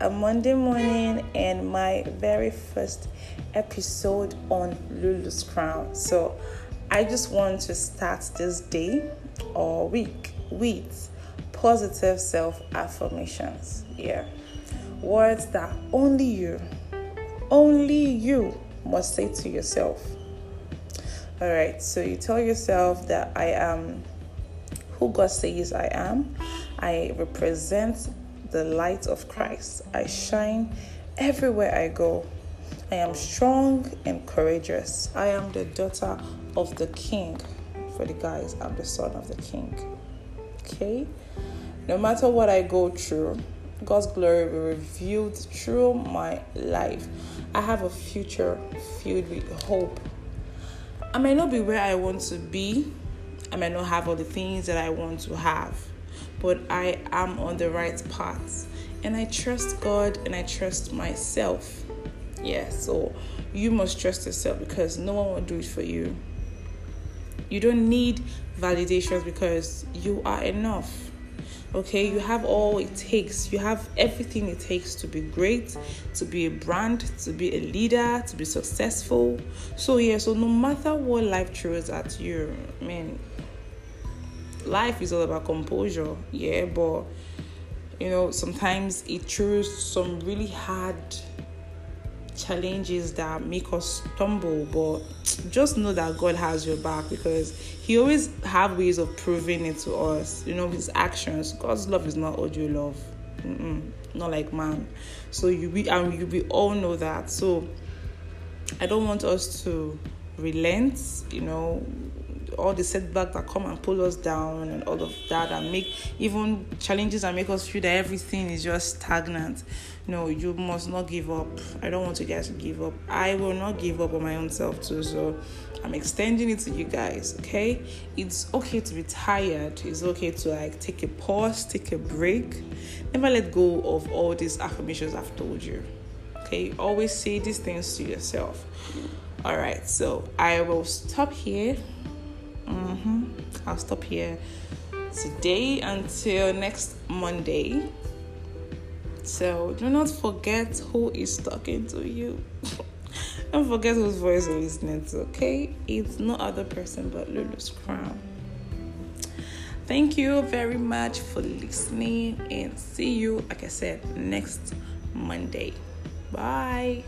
a Monday morning and my very first episode on Lulu's Crown. So I just want to start this day or week with positive self affirmations. Yeah. Words that only you, only you must say to yourself. All right. So you tell yourself that I am who God says I am. I represent the light of Christ. I shine everywhere I go. I am strong and courageous. I am the daughter of the king. For the guys, I'm the son of the king. Okay? No matter what I go through, God's glory will be revealed through my life. I have a future filled with hope. I may not be where I want to be, I may not have all the things that I want to have, but I am on the right path. And I trust God and I trust myself. Yeah, so you must trust yourself because no one will do it for you. You don't need validations because you are enough. Okay, you have all it takes. You have everything it takes to be great, to be a brand, to be a leader, to be successful. So yeah, so no matter what life throws at you, I mean, life is all about composure, yeah, but you know, sometimes it throws some really hard challenges that make us stumble, but just know that God has your back because He always have ways of proving it to us. You know, His actions. God's love is not audio love, Mm-mm, not like man. So you we and you we all know that. So I don't want us to relent. You know, all the setbacks that come and pull us down and all of that and make even challenges and make us feel that everything is just stagnant. No, you must not give up. I don't want you guys to give up. I will not give up on my own self too. So I'm extending it to you guys, okay? It's okay to be tired. It's okay to like take a pause, take a break. Never let go of all these affirmations I've told you. Okay? Always say these things to yourself. All right, so I will stop here. Mm-hmm. I'll stop here today until next Monday. So do not forget who is talking to you. Don't forget whose voice you're listening to, okay? It's no other person but Lulu's Crown. Thank you very much for listening and see you, like I said, next Monday. Bye.